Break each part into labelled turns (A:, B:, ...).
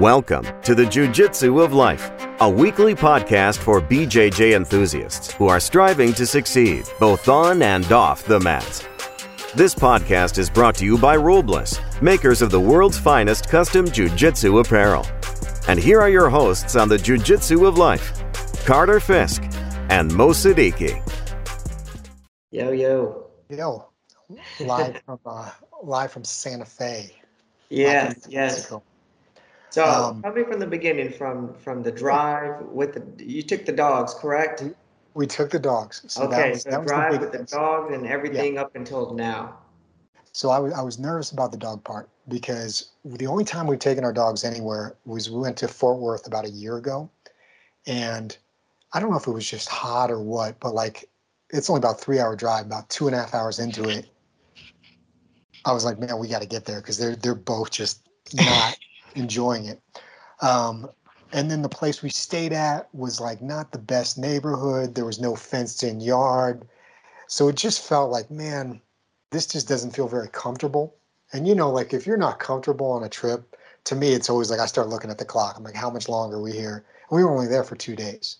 A: Welcome to the Jiu Jitsu of Life, a weekly podcast for BJJ enthusiasts who are striving to succeed both on and off the mats. This podcast is brought to you by Rulebliss, makers of the world's finest custom Jiu Jitsu apparel. And here are your hosts on the Jiu Jitsu of Life Carter Fisk and Mo Siddiqui.
B: Yo, yo.
C: Yo, live from uh, live from Santa Fe.
B: Yes, yes.
C: Mexico.
B: So
C: Um,
B: tell me from the beginning, from from the drive with the you took the dogs, correct?
C: We took the dogs. So that
B: okay,
C: was-
B: so
C: that was the
B: drive with the dogs and everything up until now.
C: So I was I was nervous about the dog part because the only time we've taken our dogs anywhere was we went to Fort Worth about a year ago, and I don't know if it was just hot or what, but like it's only about three hour drive, about two and a half hours into it. I was like, man, we got to get there because they're they're both just not enjoying it. Um, and then the place we stayed at was like not the best neighborhood. There was no fenced in yard, so it just felt like, man, this just doesn't feel very comfortable. And you know, like if you're not comfortable on a trip, to me, it's always like I start looking at the clock. I'm like, how much longer are we here? And we were only there for two days.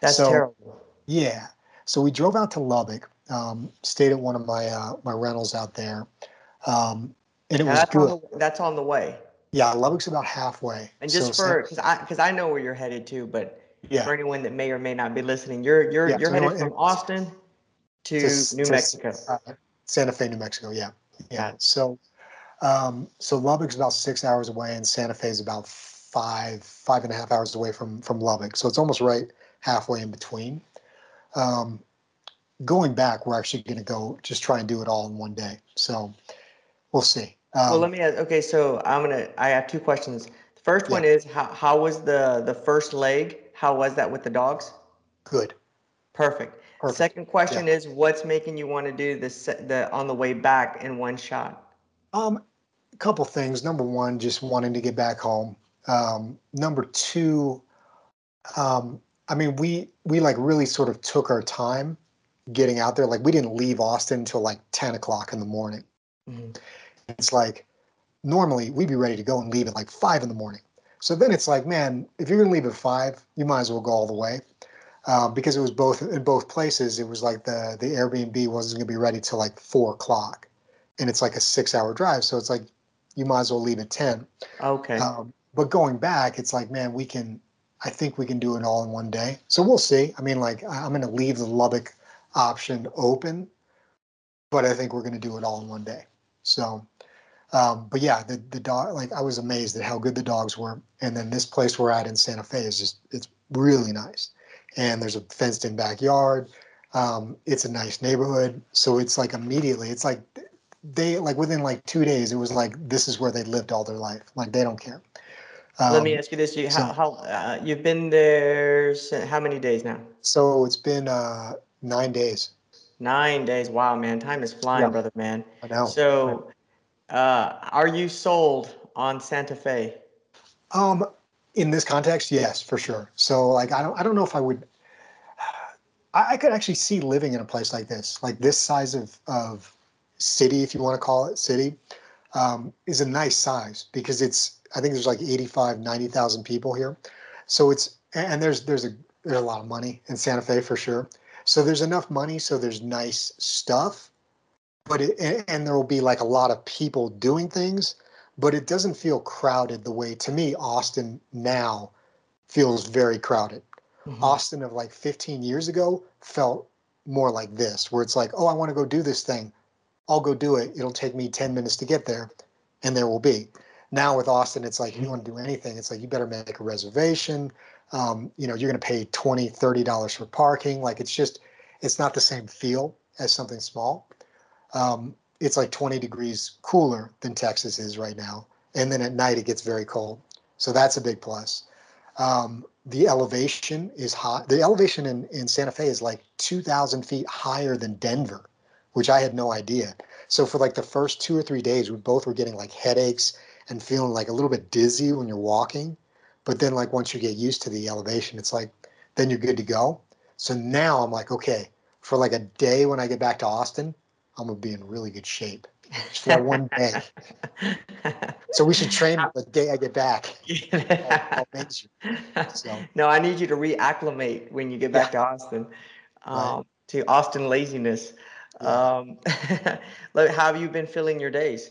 B: That's
C: So-
B: terrible.
C: Yeah. So we drove out to Lubbock, um, stayed at one of my uh, my rentals out there, um, and it
B: Now,
C: was
B: that's, on
C: good.
B: the, that's on the way.
C: Yeah, Lubbock's about halfway.
B: And just
C: San-
B: for because I because I know where you're headed to, but
C: yeah,
B: for anyone that may or may not be listening, you're you're
C: Yeah,
B: you're
C: so
B: headed from Austin to,
C: to-
B: New
C: to-
B: Mexico.
C: uh, Santa Fe, New Mexico. Yeah, yeah. So, um, so Lubbock's about six hours away, and Santa Fe is about five, five and a half hours away from from Lubbock. So it's almost right halfway in between. Um, going back, we're actually going to go just try and do it all in one day. So we'll see. Um,
B: well, let me ask. Okay, so I'm gonna. I have two questions. The first
C: Yeah.
B: one is how how was the the first leg? How was that with the dogs?
C: good.
B: Perfect.
C: Perfect.
B: Second question is what's making you want to do the se- the on the way back in one shot?
C: Um, a couple things. Number one, just wanting to get back home. Um, number two, um, I mean, we we like really sort of took our time getting out there. Like we didn't leave Austin until like ten o'clock in the morning.
B: Mhm.
C: It's like normally we'd be ready to go and leave at like five in the morning. So then it's like, man, if you're gonna leave at five, you might as well go all the way. Um, because it was both in both places. It was like the the Airbnb wasn't gonna be ready till like four o'clock, and it's like a six hour drive. So it's like you might as well leave at ten.
B: Okay.
C: Um, but going back, it's like, man, we can. I think we can do it all in one day. So we'll see. I mean, like I'm going to leave the Lubbock option open, but I think we're going to do it all in one day. So, um, but yeah, the the dog. Like I was amazed at how good the dogs were, and then this place we're at in Santa Fe is just it's really nice, and there's a fenced in backyard. Um, it's a nice neighborhood, so it's like immediately, it's like they like within like two days, it was like this is where they lived all their life. Like they don't care.
B: Let me
C: Um,
B: ask you this: you,
C: so-
B: how how uh, you've been there? How many days now?
C: So it's been uh, nine days.
B: Nine days. Wow, man, time is flying,
C: Yeah.
B: brother, man.
C: I know.
B: So, uh, are you sold on Santa Fe?
C: Um, in this context, yes, for sure. So like, I don't, I don't know if I would. I, I could actually see living in a place like this, like this size of of city, if you want to call it city, um, is a nice size because it's. I think there's like 85, 90,000 people here, so it's and there's there's a there's a lot of money in Santa Fe for sure. So there's enough money, so there's nice stuff, but it, and, there will be like a lot of people doing things, but it doesn't feel crowded the way to me Austin now feels very crowded.
B: Mhm.
C: Austin of like 15 years ago felt more like this, where it's like, oh, I want to go do this thing. I'll go do it. It'll take me 10 minutes to get there, and there will be. Now with Austin, it's like, you want to do anything, it's like, you better make a reservation. Um, you know, you're going to pay 20, 30 dollars for parking. Like it's just, it's not the same feel as something small. Um, it's like 20 degrees cooler than Texas is right now. And then at night it gets very cold. So that's a big plus. Um, the elevation is high. The elevation in, in Santa Fe is like 2,000 feet higher than Denver, which I had no idea. So for like the first two or three days, we both were getting like headaches and feeling like a little bit dizzy when you're walking. But then like once you get used to the elevation, it's like then you're good to go. So now I'm like, okay, for like a day when I get back to Austin, I'm gonna be in really good shape. Just for one day. So we should train the day I get back. I'll, I'll
B: so. No, I need you to reacclimate when you get back yeah. to Austin, um, right. to Austin laziness. Yeah. Um, how have you been filling your days?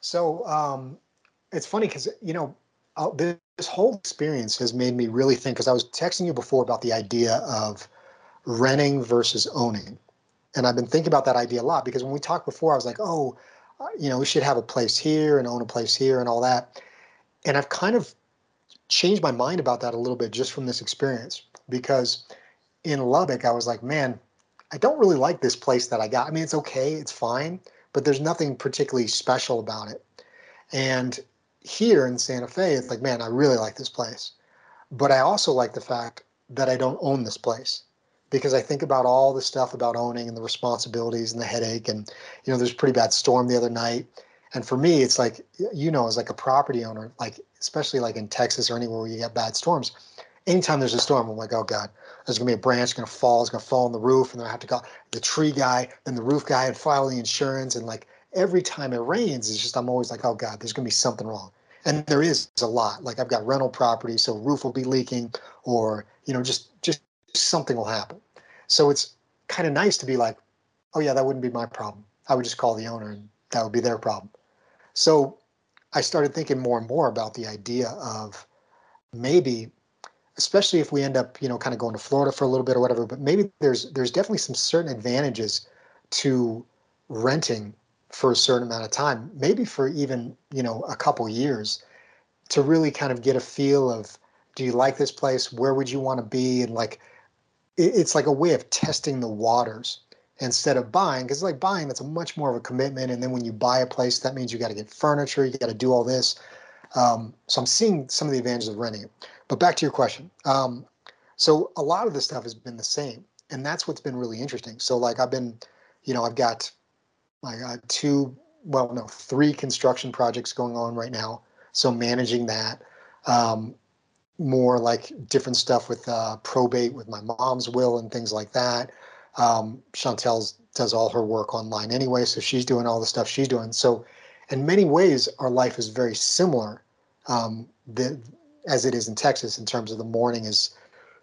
C: So um, it's funny because you know uh, this, this whole experience has made me really think. Because I was texting you before about the idea of renting versus owning, and I've been thinking about that idea a lot because when we talked before, I was like, oh, uh, you know, we should have a place here and own a place here and all that. And I've kind of changed my mind about that a little bit just from this experience because in Lubbock, I was like, man, I don't really like this place that I got. I mean, it's okay, it's fine, but there's nothing particularly special about it. And here in Santa Fe, it's like, man, I really like this place. But I also like the fact that I don't own this place because I think about all the stuff about owning and the responsibilities and the headache. And, you know, there's a pretty bad storm the other night. And for me, it's like, you know, as like a property owner, like, especially like in Texas or anywhere where you get bad storms, anytime there's a storm, I'm like, oh God, there's gonna be a branch gonna fall, it's gonna fall on the roof, and then I have to call the tree guy, then the roof guy, and file the insurance. And like every time it rains, it's just I'm always like, oh God, there's gonna be something wrong. And there is a lot. Like I've got rental property, so roof will be leaking, or you know, just just something will happen. So it's kind of nice to be like, oh yeah, that wouldn't be my problem. I would just call the owner and that would be their problem. So I started thinking more and more about the idea of maybe, especially if we end up, you know, kind of going to Florida for a little bit or whatever, but maybe there's there's definitely some certain advantages to renting for a certain amount of time, maybe for even, you know, a couple years to really kind of get a feel of do you like this place? Where would you want to be? And like it's like a way of testing the waters instead of buying because like buying that's a much more of a commitment and then when you buy a place that means you got to get furniture you got to do all this. Um, so i'm seeing some of the advantages of renting but back to your question um, so a lot of this stuff has been the same and that's what's been really interesting. So like i've been you know i've got i got two well no three construction projects going on right now so managing that. Um, more like different stuff with uh, probate with my mom's will and things like that. Um, Chantel's does all her work online anyway, so she's doing all the stuff she's doing. So, in many ways, our life is very similar um, the, as it is in Texas in terms of the morning is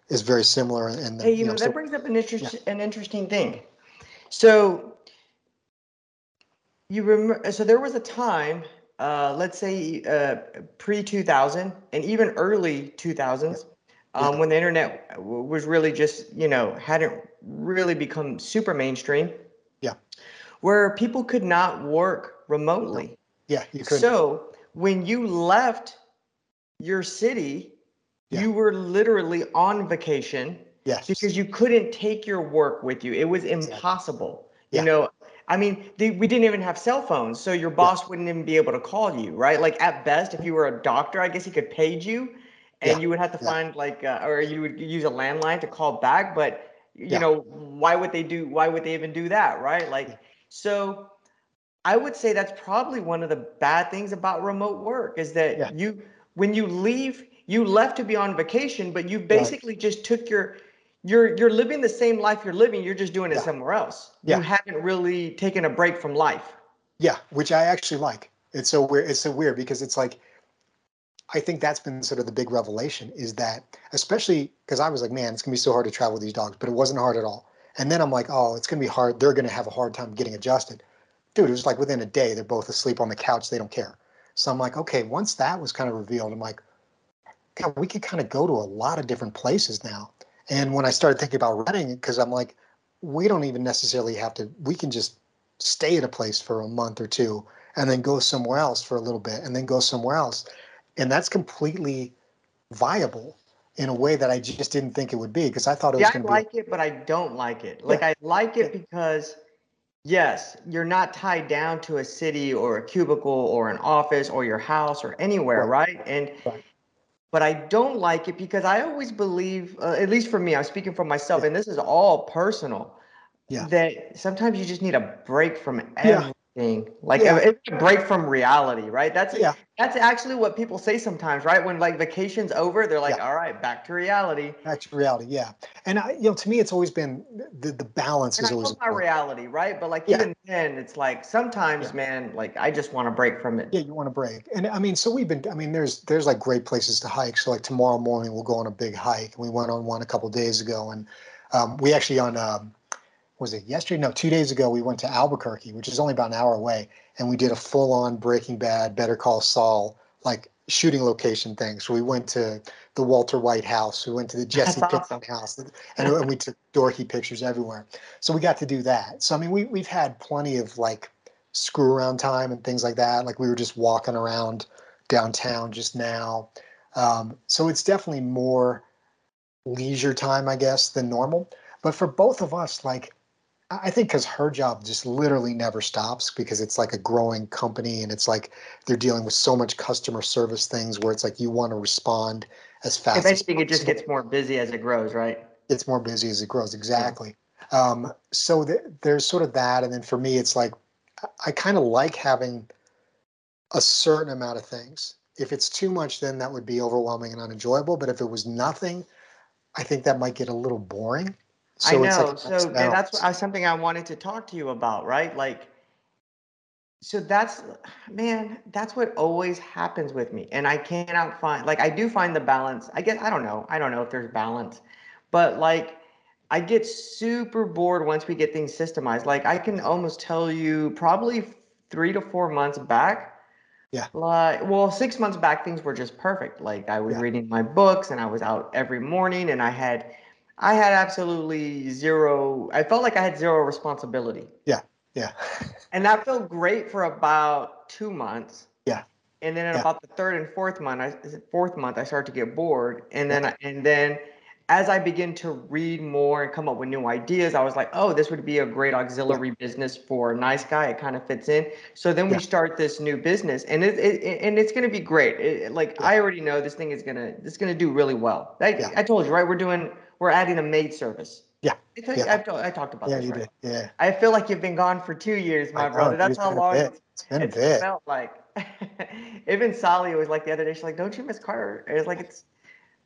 C: is very similar. And the,
B: hey, you, you know, know, that so, brings up an interesting yeah. an interesting thing. So you remember? So there was a time uh, let's say uh, pre 2000 and even early 2000s um, when the internet was really just you know hadn't really become super mainstream.
C: Yeah.
B: Where people could not work remotely.
C: Yeah
B: you could so when you left your city yeah. you were literally on vacation
C: yes.
B: because you couldn't take your work with you. It was impossible. Yeah. you know I mean, the, we didn't even have cell phones, so your boss yeah. wouldn't even be able to call you, right? Like at best, if you were a doctor, I guess he could page you, and yeah. you would have to yeah. find like, uh, or you would use a landline to call back. But you know, why would they do? Why would they even do that, right? Like, so I would say that's probably one of the bad things about remote work is that you, when you leave, you left to be on vacation, but you basically right. just took your you're you're living the same life you're living you're just doing it yeah. somewhere else. Yeah. you haven't really taken a break from life.
C: Yeah which i actually like. It's so weird it's so weird because it's like i think that's been sort of the big revelation is that especially because i was like man it's going to be so hard to travel with these dogs but it wasn't hard at all. And then i'm like oh it's going to be hard they're going to have a hard time getting adjusted. Dude it was like within a day they're both asleep on the couch they don't care. So i'm like okay once that was kind of revealed i'm like god we could kind of go to a lot of different places now and when I started thinking about renting, because I'm like, we don't even necessarily have to, we can just stay at a place for a month or two and then go somewhere else for a little bit and then go somewhere else. And that's completely viable in a way that I just didn't think it would be because I thought it
B: yeah,
C: was going
B: to be. I like it, but I don't like it. Like. I like it because, yes, you're not tied down to a city or a cubicle or an office or your house or anywhere, right? right? And right but I don't like it because I always believe, uh, at least for me, I'm speaking for myself, yeah. and this is all personal.
C: Yeah.
B: That sometimes you just need a break from everything. Thing. Like yeah. a, a, break from reality, right? That's
C: yeah.
B: That's actually what people say sometimes, right? When like vacation's over, they're like, yeah. "All right, back to reality."
C: Back to reality, yeah. And I, you know, to me, it's always been the the balance
B: and
C: is I always
B: my reality, right? But like yeah. even then, it's like sometimes, man, like I just want to break from it.
C: Yeah, you want to break, and I mean, so we've been. I mean, there's there's like great places to hike. So like tomorrow morning, we'll go on a big hike. And we went on one a couple days ago, and um, we actually on. Um, was it yesterday? No, two days ago, we went to Albuquerque, which is only about an hour away, and we did a full on Breaking Bad, Better Call Saul, like shooting location thing. So we went to the Walter White house, we went to the Jesse Pinkman house, and, and we took dorky pictures everywhere. So we got to do that. So I mean, we we've had plenty of like screw around time and things like that. Like we were just walking around downtown just now. Um, so it's definitely more leisure time, I guess, than normal. But for both of us, like I think because her job just literally never stops because it's like a growing company and it's like they're dealing with so much customer service things where it's like you want to respond as fast.
B: If anything, it just gets more busy as it grows, right?
C: It's more busy as it grows, exactly. Yeah. Um, so th- there's sort of that, and then for me, it's like I kind of like having a certain amount of things. If it's too much, then that would be overwhelming and unenjoyable. But if it was nothing, I think that might get a little boring.
B: So I know. Like so that's something I wanted to talk to you about, right? Like, so that's man, that's what always happens with me, and I cannot find like I do find the balance. I guess I don't know. I don't know if there's balance, but like I get super bored once we get things systemized. Like I can almost tell you probably three to four months back.
C: Yeah.
B: Like, well, six months back, things were just perfect. Like I was yeah. reading my books and I was out every morning and I had I had absolutely zero. I felt like I had zero responsibility.
C: Yeah, yeah.
B: and that felt great for about two months.
C: Yeah.
B: And then in yeah. about the third and fourth month, I fourth month, I started to get bored. And then, yeah. and then, as I begin to read more and come up with new ideas, I was like, oh, this would be a great auxiliary yeah. business for a nice guy. It kind of fits in. So then we start this new business, and it, it and it's going to be great. It, like I already know this thing is gonna it's gonna do really well. I, I told you, right? We're doing we're adding a maid service.
C: Yeah.
B: I,
C: yeah.
B: I've, I talked about
C: yeah,
B: this.
C: you
B: right?
C: did. Yeah.
B: I feel like you've been gone for two years, my I brother. Know, That's how long
C: it's, it's been it's a
B: felt like. Even Sally was like the other day, she's like, Don't you miss Carter? It was like it's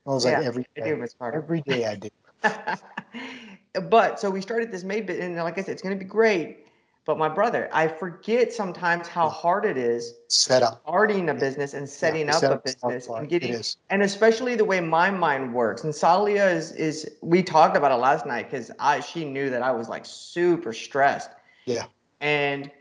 C: I was yeah, like every day. I do miss Carter. Every day I do.
B: but so we started this maid bit and like I said, it's gonna be great. But my brother, I forget sometimes how hard it is
C: set up
B: starting a business and setting yeah, up a business and getting and especially the way my mind works. And Salia is is we talked about it last night because I she knew that I was like super stressed.
C: Yeah.
B: And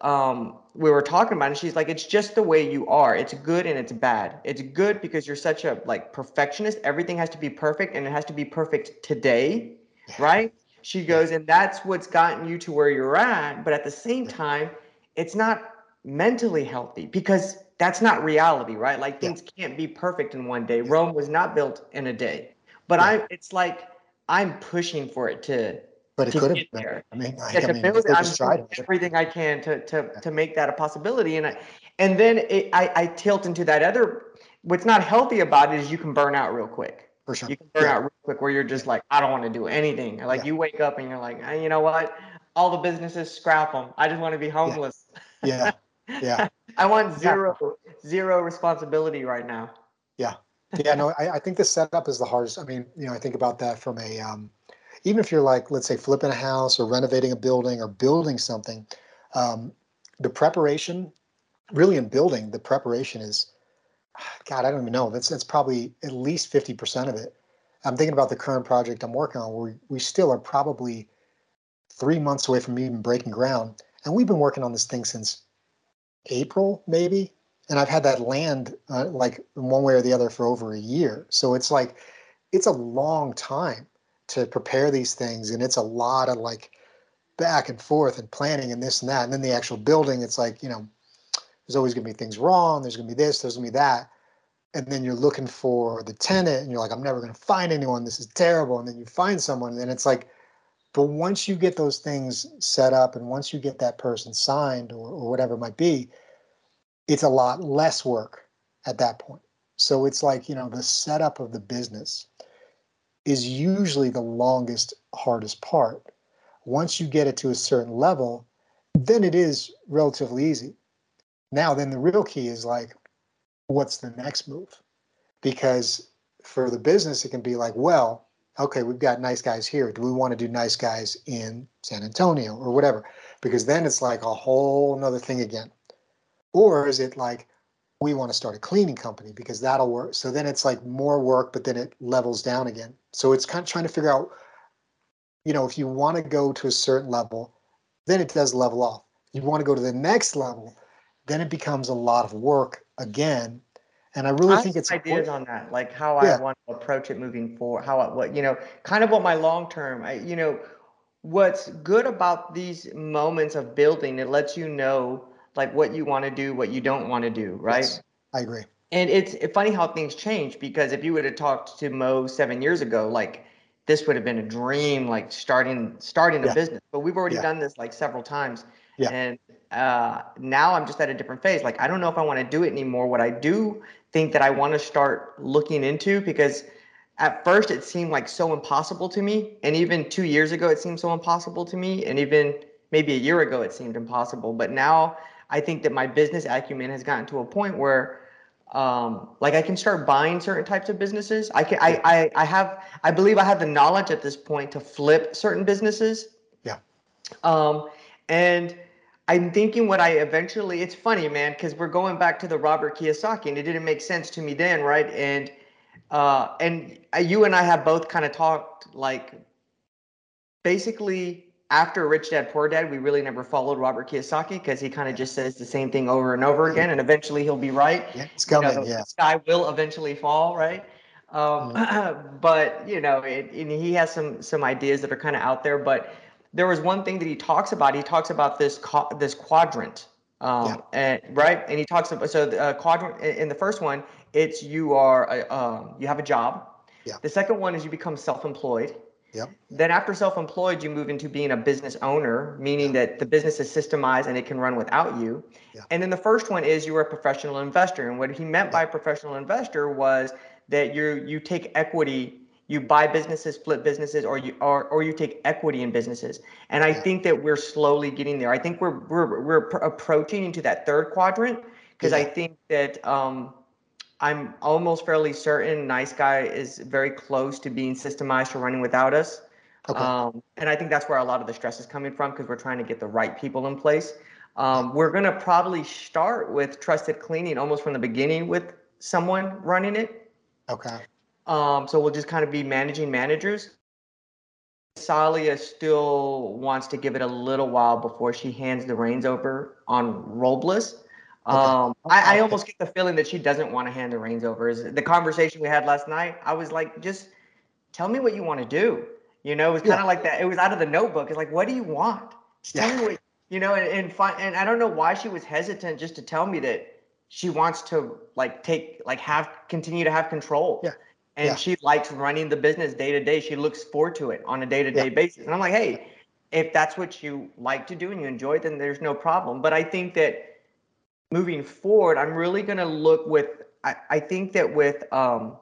B: um we were talking about it she's like it's just the way you are it's good and it's bad it's good because you're such a like perfectionist everything has to be perfect and it has to be perfect today yeah. right she goes, and that's what's gotten you to where you're at. But at the same time, it's not mentally healthy because that's not reality, right? Like things yeah. can't be perfect in one day. Rome was not built in a day. But yeah. I it's like I'm pushing for it to
C: but it could have been. There. I mean, I, I mean, build,
B: I'm doing everything I can to to yeah. to make that a possibility, and I, and then it, I I tilt into that other. What's not healthy about it is you can burn out real quick.
C: For sure.
B: You can burn out real quick where you're just like, I don't want to do anything. Like yeah. you wake up and you're like, hey, you know what? All the businesses scrap them. I just want to be homeless.
C: Yeah. Yeah.
B: I want zero zero responsibility right now.
C: Yeah. Yeah. No, I, I think the setup is the hardest. I mean, you know, I think about that from a um, even if you're like, let's say, flipping a house or renovating a building or building something, um, the preparation, really in building, the preparation is God, I don't even know. That's that's probably at least fifty percent of it. I'm thinking about the current project I'm working on. We we still are probably three months away from even breaking ground, and we've been working on this thing since April, maybe. And I've had that land uh, like one way or the other for over a year. So it's like it's a long time to prepare these things, and it's a lot of like back and forth and planning and this and that. And then the actual building, it's like you know there's always going to be things wrong. There's going to be this, there's going to be that. And then you're looking for the tenant and you're like, I'm never going to find anyone. This is terrible. And then you find someone and it's like, but once you get those things set up and once you get that person signed or, or whatever it might be, it's a lot less work at that point. So it's like, you know, the setup of the business is usually the longest, hardest part. Once you get it to a certain level, then it is relatively easy. Now, then the real key is like, what's the next move? Because for the business, it can be like, well, okay, we've got nice guys here. Do we want to do nice guys in San Antonio or whatever? Because then it's like a whole nother thing again. Or is it like, we want to start a cleaning company because that'll work. So then it's like more work, but then it levels down again. So it's kind of trying to figure out, you know, if you want to go to a certain level, then it does level off. You want to go to the next level, then it becomes a lot of work again. And I really I think it's
B: ideas important. on that, like how yeah. I want to approach it moving forward. How I, what you know, kind of what my long term. You know, what's good about these moments of building, it lets you know like what you want to do, what you don't want to do, right? Yes,
C: I agree.
B: And it's funny how things change because if you would have talked to Mo seven years ago, like this would have been a dream, like starting starting a yeah. business. But we've already yeah. done this like several times. Yeah. And uh, now I'm just at a different phase. Like I don't know if I want to do it anymore. What I do think that I want to start looking into because at first it seemed like so impossible to me, and even two years ago it seemed so impossible to me, and even maybe a year ago it seemed impossible. But now I think that my business acumen has gotten to a point where um, like I can start buying certain types of businesses. I can I, I I have I believe I have the knowledge at this point to flip certain businesses.
C: Yeah.
B: Um, and I'm thinking what I eventually it's funny, man, because we're going back to the Robert Kiyosaki and it didn't make sense to me then, right? And uh and you and I have both kind of talked like basically after Rich Dad Poor Dad, we really never followed Robert Kiyosaki because he kind of just says the same thing over and over again, and eventually he'll be right.
C: Yeah, it's coming. You know, the,
B: yeah. the sky will eventually fall, right? Um, mm-hmm. but you know, it, he has some some ideas that are kind of out there. But there was one thing that he talks about. He talks about this this quadrant, um, yeah. and right, and he talks about so the uh, quadrant in the first one, it's you are uh, um, you have a job.
C: Yeah.
B: The second one is you become self-employed.
C: Yep.
B: Then after self-employed, you move into being a business owner, meaning that the business is systemized and it can run without you. Yeah. And then the first one is you're a professional investor. And what he meant by professional investor was that you you take equity, you buy businesses, flip businesses, or you or, or you take equity in businesses. And I think that we're slowly getting there. I think we're we're we're approaching into that third quadrant because yeah. I think that um, I'm almost fairly certain Nice Guy is very close to being systemized to running without us. Okay. Um, and I think that's where a lot of the stress is coming from because we're trying to get the right people in place. Um, we're going to probably start with trusted cleaning almost from the beginning with someone running it.
C: Okay.
B: Um, so we'll just kind of be managing managers. Salia still wants to give it a little while before she hands the reins over on Robles. Um, I, I, almost get the feeling that she doesn't want to hand the reins over. Is the conversation we had last night? I was like, just tell me what you want to do. You know, it was kind of yeah. like that. It was out of the notebook. It's like, what do you want? Just tell yeah. me what you know. And and, fi- and I don't know why she was hesitant just to tell me that she wants to like take like have continue to have control.
C: Yeah.
B: And yeah. she likes running the business day to day. She looks forward to it on a day to day basis. And I'm like, hey, if that's what you like to do and you enjoy it, then there's no problem. But I think that moving forward, I'm really going to look with, I, I think that with um,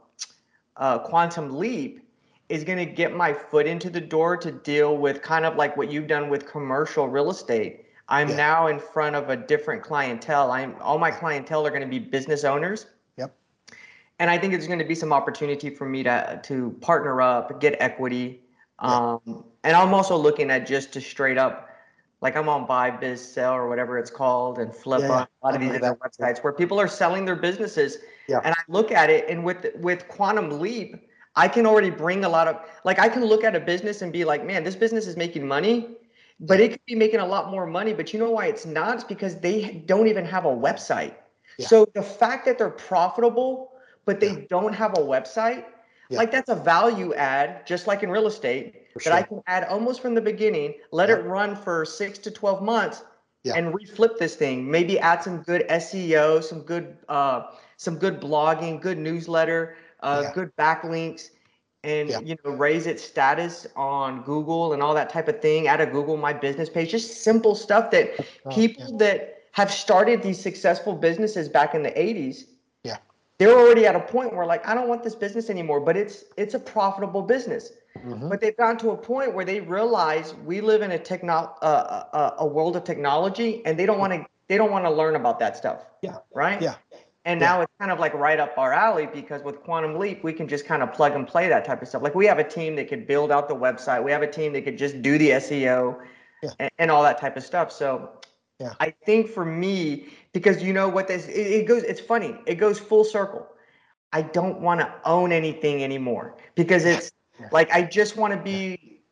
B: uh, Quantum Leap is going to get my foot into the door to deal with kind of like what you've done with commercial real estate. I'm yeah. now in front of a different clientele. I'm all my clientele are going to be business owners. And I think there's going to be some opportunity for me to to partner up, get equity. Um, and I'm also looking at just to straight up like I'm on Buy Biz Sell or whatever it's called, and Flip yeah, on a lot of these other websites where people are selling their businesses.
C: Yeah.
B: And I look at it, and with with Quantum Leap, I can already bring a lot of like I can look at a business and be like, man, this business is making money, but it could be making a lot more money. But you know why it's not? It's because they don't even have a website. So the fact that they're profitable, but they yeah. don't have a website, yeah. like that's a value add, just like in real estate that I can add almost from the beginning, let it run for six to 12 months yeah. and reflip this thing. Maybe add some good SEO, some good uh, some good blogging, good newsletter, uh, yeah. good backlinks, and yeah. you know raise its status on Google and all that type of thing. Add a Google My Business page, just simple stuff that oh, people that have started these successful businesses back in the 80s
C: yeah
B: they're already at a point where like I don't want this business anymore, but it's it's a profitable business. Mm-hmm. But they've gotten to a point where they realize we live in a techno uh, uh, a world of technology, and they don't want to they don't want to learn about that stuff.
C: Yeah.
B: Right.
C: Yeah.
B: And now it's kind of like right up our alley because with Quantum Leap, we can just kind of plug and play that type of stuff. Like we have a team that could build out the website. We have a team that could just do the SEO yeah. and, and, all that type of stuff. So
C: yeah.
B: I think for me, because you know what this, it, it goes, it's funny. It goes full circle. I don't want to own anything anymore because it's yeah. like, I just want to be,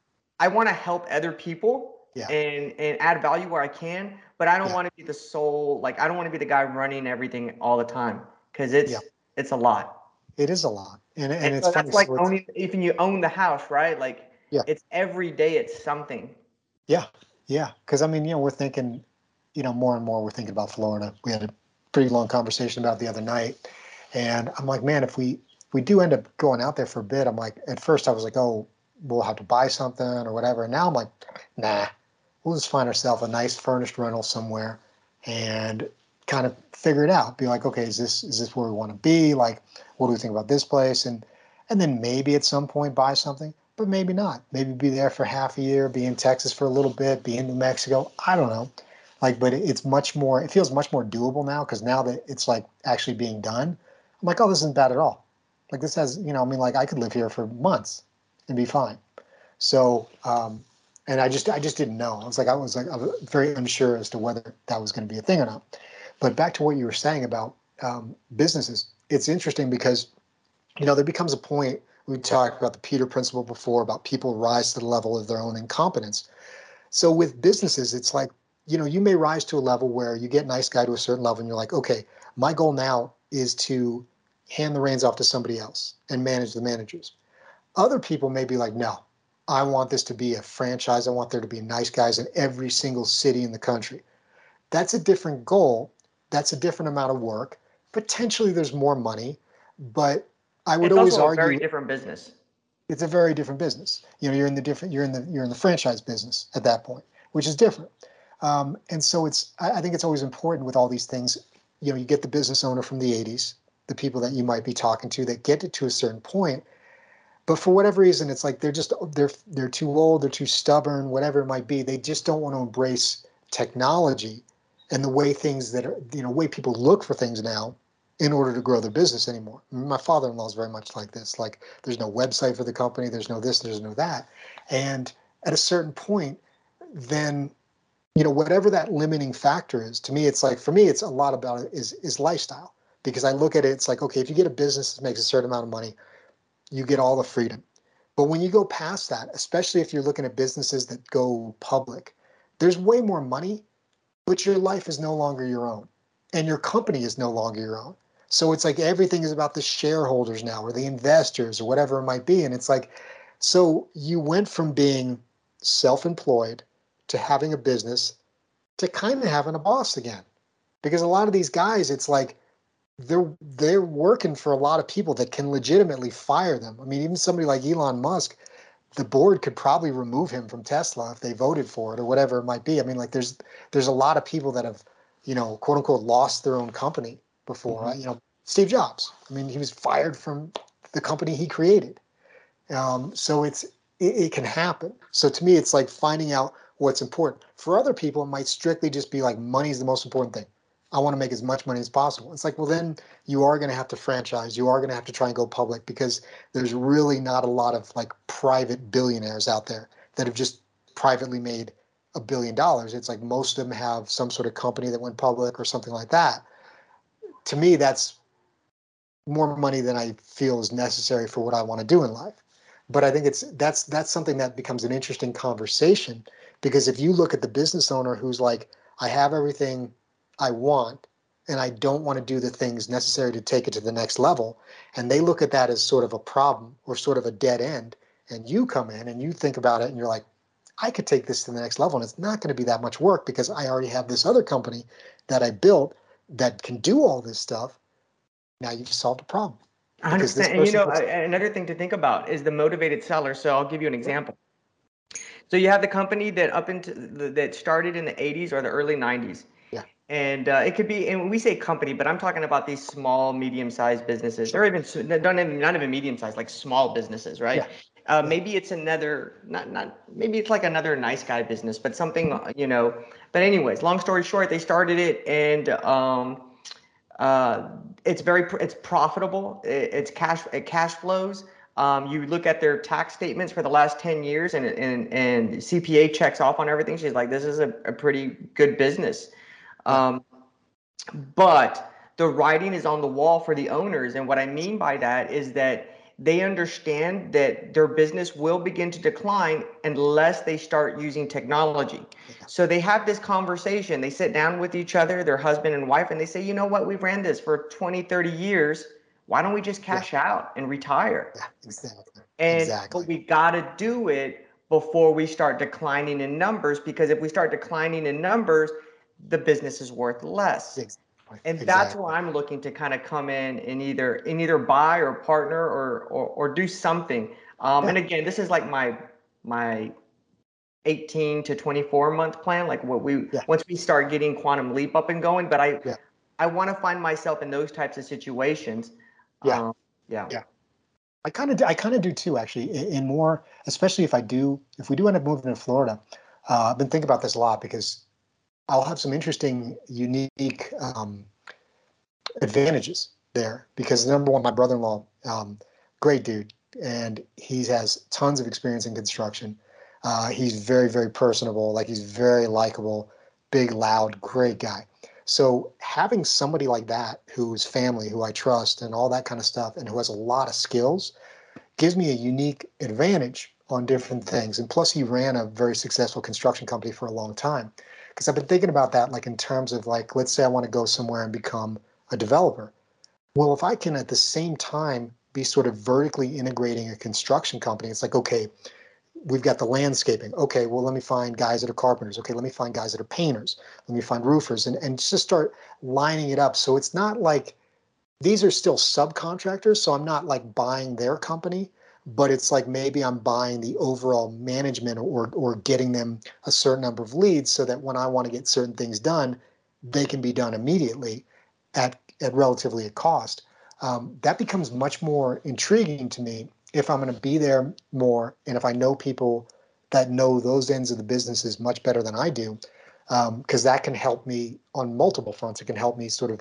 B: I want to help other people
C: yeah.
B: and and add value where I can. But I don't yeah. want to be the sole like I don't want to be the guy running everything all the time because it's yeah. it's a lot.
C: It is a lot, and and, and
B: it's so that's like so owning even you own the house, right? Like
C: yeah,
B: it's every day it's something.
C: Yeah, yeah. Because I mean, you know, we're thinking, you know, more and more we're thinking about Florida. We had a pretty long conversation about the other night, and I'm like, man, if we we do end up going out there for a bit, I'm like, at first I was like, oh, we'll have to buy something or whatever. And now I'm like, nah, we'll just find ourselves a nice furnished rental somewhere and kind of figure it out. Be like, okay, is this is this where we want to be? Like, what do we think about this place? And and then maybe at some point buy something, but maybe not. Maybe be there for half a year, be in Texas for a little bit, be in New Mexico. I don't know. Like, but it's much more. It feels much more doable now because now that it's like actually being done, I'm like, oh, this isn't bad at all. Like this has, you know, I mean, like I could live here for months and be fine. So um, and I just I just didn't know. I was like I was like I was very unsure as to whether that was going to be a thing or not. But back to what you were saying about um, businesses, it's interesting because you know there becomes a point we talked about the Peter principle before about people rise to the level of their own incompetence. So with businesses, it's like you know you may rise to a level where you get nice guy to a certain level and you're like okay my goal now is to hand the reins off to somebody else and manage the managers other people may be like no I want this to be a franchise. I want there to be nice guys in every single city in the country. That's a different goal. That's a different amount of work. Potentially, there's more money, but I would
B: it's
C: always
B: also
C: argue
B: a very different business.
C: It's a very different business. You know, you're in the different. You're in the you're in the franchise business at that point, which is different. Um, and so it's. I, I think it's always important with all these things. You know, you get the business owner from the '80s, the people that you might be talking to that get it to a certain point but for whatever reason it's like they're just they're they're too old they're too stubborn whatever it might be they just don't want to embrace technology and the way things that are you know way people look for things now in order to grow their business anymore my father-in-law is very much like this like there's no website for the company there's no this there's no that and at a certain point then you know whatever that limiting factor is to me it's like for me it's a lot about is is lifestyle because i look at it it's like okay if you get a business that makes a certain amount of money you get all the freedom. But when you go past that, especially if you're looking at businesses that go public, there's way more money, but your life is no longer your own and your company is no longer your own. So it's like everything is about the shareholders now or the investors or whatever it might be. And it's like, so you went from being self employed to having a business to kind of having a boss again. Because a lot of these guys, it's like, they're they're working for a lot of people that can legitimately fire them. I mean, even somebody like Elon Musk, the board could probably remove him from Tesla if they voted for it or whatever it might be. I mean, like there's there's a lot of people that have, you know, quote unquote, lost their own company before. Mm-hmm. Right? You know, Steve Jobs. I mean, he was fired from the company he created. Um, so it's it, it can happen. So to me, it's like finding out what's important. For other people, it might strictly just be like money is the most important thing. I want to make as much money as possible. It's like, well, then you are going to have to franchise. You are going to have to try and go public because there's really not a lot of like private billionaires out there that have just privately made a billion dollars. It's like most of them have some sort of company that went public or something like that. To me, that's more money than I feel is necessary for what I want to do in life. But I think it's that's that's something that becomes an interesting conversation because if you look at the business owner who's like, I have everything I want and I don't want to do the things necessary to take it to the next level. And they look at that as sort of a problem or sort of a dead end. And you come in and you think about it and you're like, I could take this to the next level and it's not going to be that much work because I already have this other company that I built that can do all this stuff. Now you've solved a problem.
B: I understand. And you know, another thing to think about is the motivated seller. So I'll give you an example. So you have the company that up into the, that started in the 80s or the early 90s Yeah. and uh, it could be and we say company but i'm talking about these small medium-sized businesses or even don't even not even medium-sized like small businesses right? Yeah. Uh, maybe it's another not not maybe it's like another nice guy business but something you know. But anyways long story short they started it and um uh it's very it's profitable. It's cash it cash flows um, you look at their tax statements for the last 10 years and, and, and CPA checks off on everything. She's like, this is a, a pretty good business. Um, but the writing is on the wall for the owners. And what I mean by that is that they understand that their business will begin to decline unless they start using technology. So they have this conversation. They sit down with each other, their husband and wife, and they say, you know what, we've ran this for 20, 30 years. Why don't we just cash yeah. out and retire?
C: Yeah, exactly.
B: And
C: exactly.
B: but we got to do it before we start declining in numbers because if we start declining in numbers, the business is worth less. Exactly. And exactly. that's where I'm looking to kind of come in and either in either buy or partner or or, or do something. Um, yeah. And again, this is like my my 18 to 24 month plan, like what we yeah. once we start getting quantum leap up and going. But I yeah. I want to find myself in those types of situations.
C: Yeah, um, yeah, yeah. I kind of I kind of do too, actually. In, in, more, especially if I do if we do end up moving to Florida. Uh, I've been thinking about this a lot because I'll have some interesting, unique um, advantages there because number one, my brother-in-law, um, great dude, and he has tons of experience in construction. Uh, he's very, very personable, like he's very likable, big, loud, great guy. So having somebody like that who's family, who I trust, and all that kind of stuff, and who has a lot of skills, gives me a unique advantage on different things. And plus, he ran a very successful construction company for a long time because I've been thinking about that, like in terms of like, let's say I want to go somewhere and become a developer. Well, if I can at the same time be sort of vertically integrating a construction company, it's like, okay, we've got the landscaping. Okay, well, let me find guys that are carpenters. Okay, let me find guys that are painters. Let me find roofers and, and just start lining it up. So it's not like these are still subcontractors. So I'm not like buying their company but it's like maybe I'm buying the overall management or or getting them a certain number of leads so that when I want to get certain things done, they can be done immediately at at relatively a cost. Um, that becomes much more intriguing to me if I'm going to be there more and if I know people that know those ends of the businesses much better than I do, because um, that can help me on multiple fronts. It can help me sort of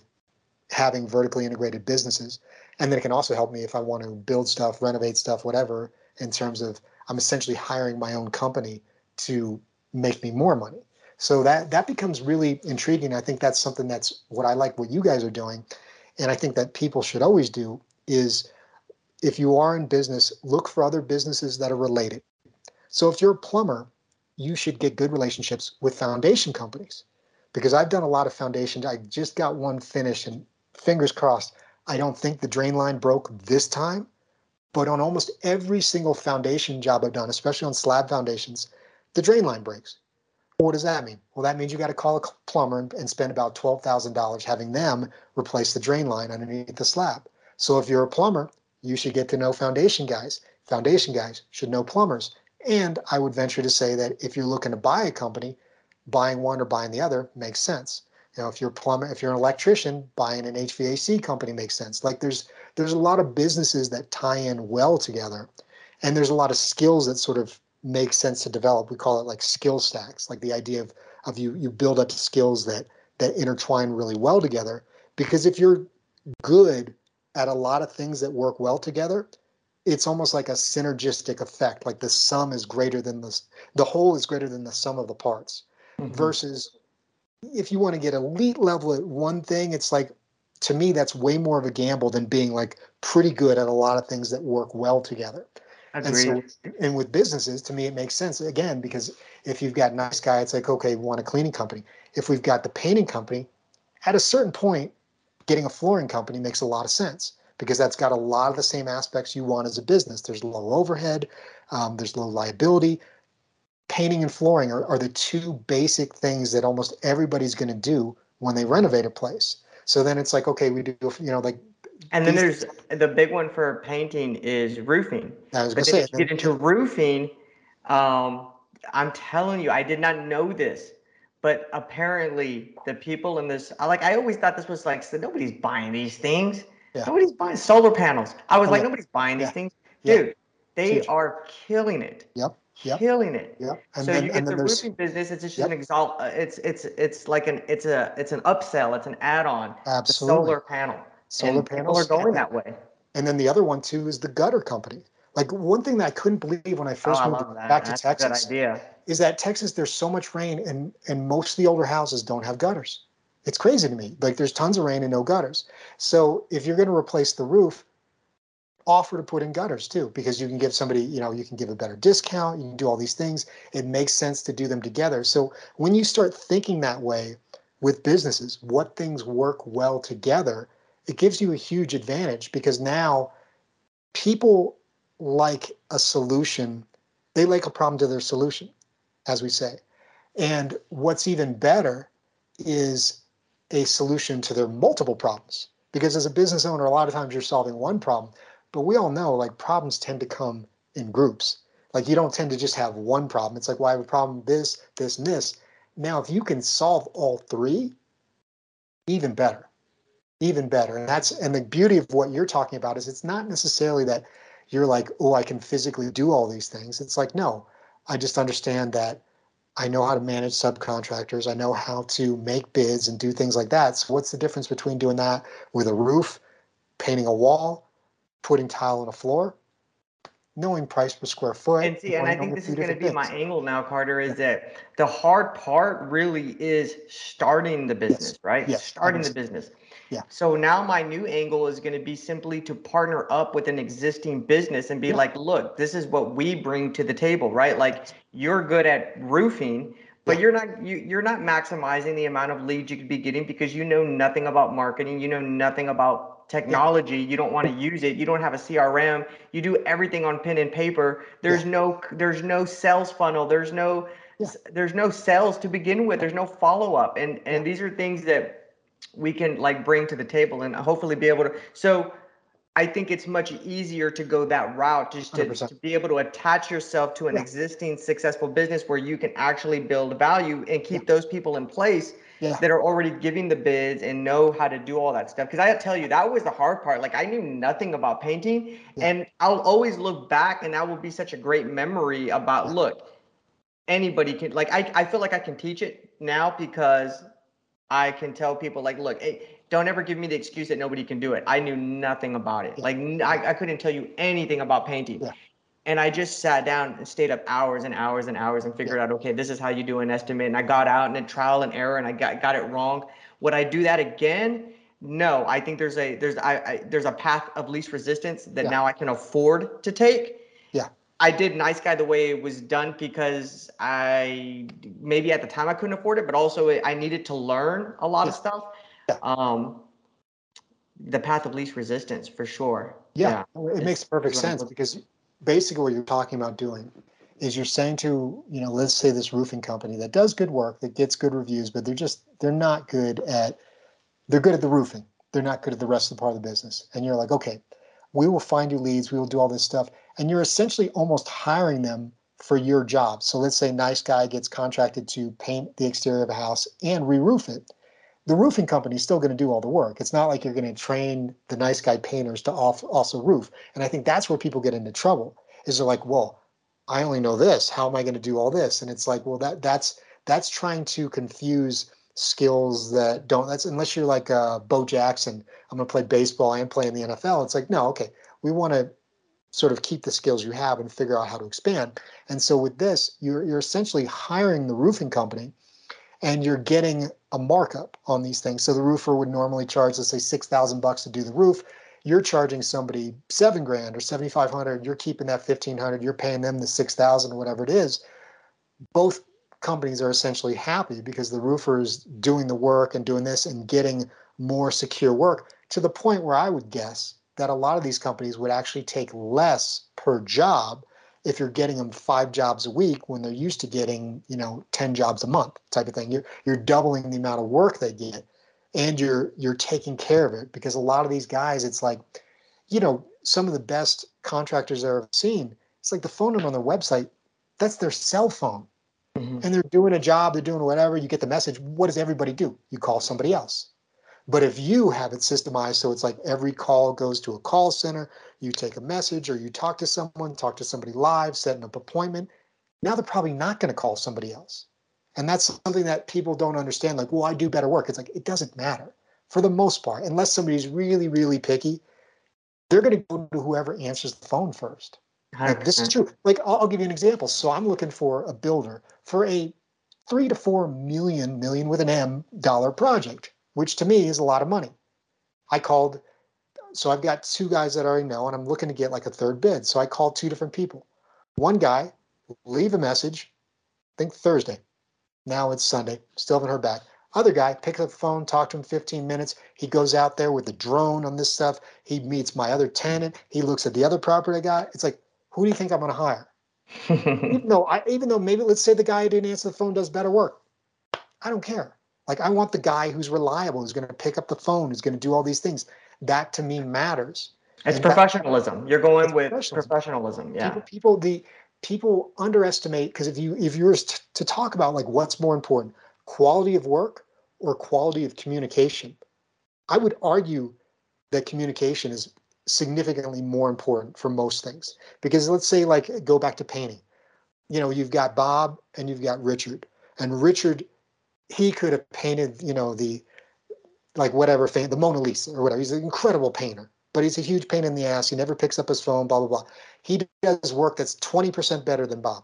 C: having vertically integrated businesses and then it can also help me if I want to build stuff, renovate stuff, whatever, in terms of I'm essentially hiring my own company to make me more money. So that that becomes really intriguing. I think that's something that's what I like what you guys are doing. And I think that people should always do is if you are in business, look for other businesses that are related. So if you're a plumber, you should get good relationships with foundation companies because I've done a lot of foundations. I just got one finished and fingers crossed I don't think the drain line broke this time, but on almost every single foundation job I've done, especially on slab foundations, the drain line breaks. What does that mean? Well, that means you got to call a plumber and spend about $12,000 having them replace the drain line underneath the slab. So if you're a plumber, you should get to know foundation guys. Foundation guys should know plumbers. And I would venture to say that if you're looking to buy a company, buying one or buying the other makes sense. You know, if you're plumber, if you're an electrician, buying an HVAC company makes sense. Like there's there's a lot of businesses that tie in well together, and there's a lot of skills that sort of make sense to develop. We call it like skill stacks, like the idea of of you you build up skills that that intertwine really well together. Because if you're good at a lot of things that work well together, it's almost like a synergistic effect. Like the sum is greater than the the whole is greater than the sum of the parts. Mm-hmm. Versus if you want to get elite level at one thing, it's like to me that's way more of a gamble than being like pretty good at a lot of things that work well together.
B: Agreed.
C: And so, and with businesses, to me, it makes sense again because if you've got nice guy, it's like okay, we want a cleaning company. If we've got the painting company, at a certain point, getting a flooring company makes a lot of sense because that's got a lot of the same aspects you want as a business. There's low overhead, um, there's low liability, painting and flooring are, are the two basic things that almost everybody's going to do when they renovate a place. So then it's like, okay, we do, you know, like.
B: And then there's the big one for painting is roofing.
C: I was going to say,
B: if you get into roofing, um, I'm telling you, I did not know this, but apparently the people in this, I like, I always thought this was like, so nobody's buying these things.
C: Yeah.
B: Nobody's buying solar panels. I was
C: Oh,
B: like,
C: yeah.
B: nobody's buying these
C: Yeah.
B: things,
C: Yeah.
B: dude. They
C: Huge.
B: are killing it,
C: Yep. Yep.
B: killing it.
C: Yep. And
B: so
C: then,
B: you get the
C: there's
B: roofing business. It's just
C: Yep.
B: an exalt. uh, It's it's it's like an it's a it's an upsell. It's an add-on. The
C: absolutely
B: solar panel.
C: solar
B: and people
C: panels
B: are going
C: and-
B: that way.
C: And then the other one too is the gutter company. Like one thing that I couldn't believe when I
B: Oh,
C: first
B: I
C: moved
B: that.
C: back to
B: That's
C: Texas
B: a good idea.
C: Is that Texas there's so much rain and and most of the older houses don't have gutters. It's crazy to me. Like there's tons of rain and no gutters. So if you're going to replace the roof, offer to put in gutters too because you can give somebody, you know, you can give a better discount, you can do all these things. It makes sense to do them together. So when you start thinking that way with businesses, what things work well together, it gives you a huge advantage because now people like a solution, they like a problem to their solution, as we say. And what's even better is a solution to their multiple problems. Because as a business owner, a lot of times you're solving one problem, but we all know like problems tend to come in groups. Like you don't tend to just have one problem. It's like, well, I have a problem this, this, and this. Now, if you can solve all three, even better, even better. And that's and the beauty of what you're talking about is it's not necessarily that you're like, oh, I can physically do all these things. It's like, no, I just understand that I know how to manage subcontractors. I know how to make bids and do things like that. So what's the difference between doing that with a roof, painting a wall, putting tile on a floor, knowing price per square foot?
B: And see, and I think this is going to be my angle now, Carter, is that the hard part really is starting the business, right?
C: Yes,
B: Starting the business.
C: Yeah.
B: So now my new angle is going to be simply to partner up with an existing business and be
C: Yeah.
B: like, look, this is what we bring to the table, right? Like you're good at roofing, but
C: Yeah.
B: you're not you, you're not maximizing the amount of leads you could be getting because you know nothing about marketing, you know nothing about technology, you don't want to use it, you don't have a CRM, you do everything on pen and paper. There's no there's no sales funnel, there's no
C: Yeah.
B: there's no sales to begin with, there's no follow up. And and these are things that we can like bring to the table and hopefully be able to so I think it's much easier to go that route just to, to be able to attach yourself to an
C: Yeah.
B: existing successful business where you can actually build value and keep those people in place
C: Yeah.
B: that are already giving the bids and know how to do all that stuff. Because I tell you, that was the hard part. Like I knew nothing about painting,
C: Yeah.
B: and I'll always look back, and that will be such a great memory about
C: Yeah.
B: look, anybody can like I, I feel like I can teach it now because I can tell people like, look, hey, don't ever give me the excuse that nobody can do it. I knew nothing about it.
C: Yeah.
B: Like I couldn't tell you anything about painting.
C: Yeah.
B: And I just sat down and stayed up hours and hours and hours and figured out, okay, this is how you do an estimate. And I got out and then trial and error and I got, got it wrong. Would I do that again? No, I think there's a there's I, I there's a path of least resistance that
C: Yeah.
B: now I can afford to take.
C: Yeah.
B: I did Nice Guy the way it was done because I maybe at the time I couldn't afford it, but also I needed to learn a lot of stuff.
C: Yeah.
B: Um, the path of least resistance for sure.
C: Yeah, it
B: It's-
C: makes perfect
B: it's what I'm
C: sense because basically what you're talking about doing is you're saying to, you know, let's say this roofing company that does good work, that gets good reviews, but they're just they're not good at they're good at the roofing. They're not good at the rest of the part of the business. And you're like, okay, we will find you leads, we will do all this stuff. And you're essentially almost hiring them for your job. So let's say nice guy gets contracted to paint the exterior of a house and re-roof it. The roofing company is still going to do all the work. It's not like you're going to train the nice guy painters to also roof. And I think that's where people get into trouble. Is they're like, well, I only know this. How am I going to do all this? And it's like, well, that that's that's trying to confuse skills that don't. That's unless you're like uh, Bo Jackson. I'm going to play baseball and play in the NFL. It's like, no, okay, we want to sort of keep the skills you have and figure out how to expand. And so with this, you're you're essentially hiring the roofing company, and you're getting a markup on these things. So the roofer would normally charge, let's say, six thousand bucks to do the roof. You're charging somebody seven grand or seventy five hundred. You're keeping that fifteen hundred. You're paying them the six thousand or whatever it is. Both companies are essentially happy because the roofer is doing the work and doing this and getting more secure work to the point where I would guess that a lot of these companies would actually take less per job if you're getting them five jobs a week when they're used to getting you know 10 jobs a month type of thing you're, you're doubling the amount of work they get and you're you're taking care of it because a lot of these guys it's like you know some of the best contractors i've ever seen it's like the phone number on their website that's their cell phone mm-hmm. and they're doing a job, they're doing whatever, you get the message. What does everybody do? You call somebody else. But if you have it systemized, so it's like every call goes to a call center, you take a message or you talk to someone, talk to somebody live, set an appointment. Now they're probably not going to call somebody else. And that's something that people don't understand. Like, well, I do better work. It's like, it doesn't matter for the most part, unless somebody's really, really picky, they're going to go to whoever answers the phone first. Like, this is true. Like, I'll, I'll give you an example. So I'm looking for a builder for a three to four million, million with an M dollar project which to me is a lot of money. I called, so I've got two guys that I already know, and I'm looking to get like a third bid. So I called two different people. One guy, leave a message, I think Thursday. Now it's Sunday, still haven't heard back. Other guy, pick up the phone, talk to him 15 minutes. He goes out there with the drone on this stuff. He meets my other tenant. He looks at the other property I got. It's like, who do you think I'm going to hire? even though I, even though maybe let's say the guy who didn't answer the phone does better work, I don't care. Like I want the guy who's reliable, who's going to pick up the phone, who's going to do all these things. That to me matters.
B: It's and professionalism. That, You're going with professionalism. professionalism. Yeah.
C: People, people, the people underestimate because if you if you were to, to talk about like what's more important, quality of work or quality of communication, I would argue that communication is significantly more important for most things. Because let's say like go back to painting. You know, you've got Bob and you've got Richard. And Richard he could have painted, you know, the like whatever the Mona Lisa or whatever. He's an incredible painter, but he's a huge pain in the ass. He never picks up his phone, blah blah blah. He does work that's 20% better than Bob.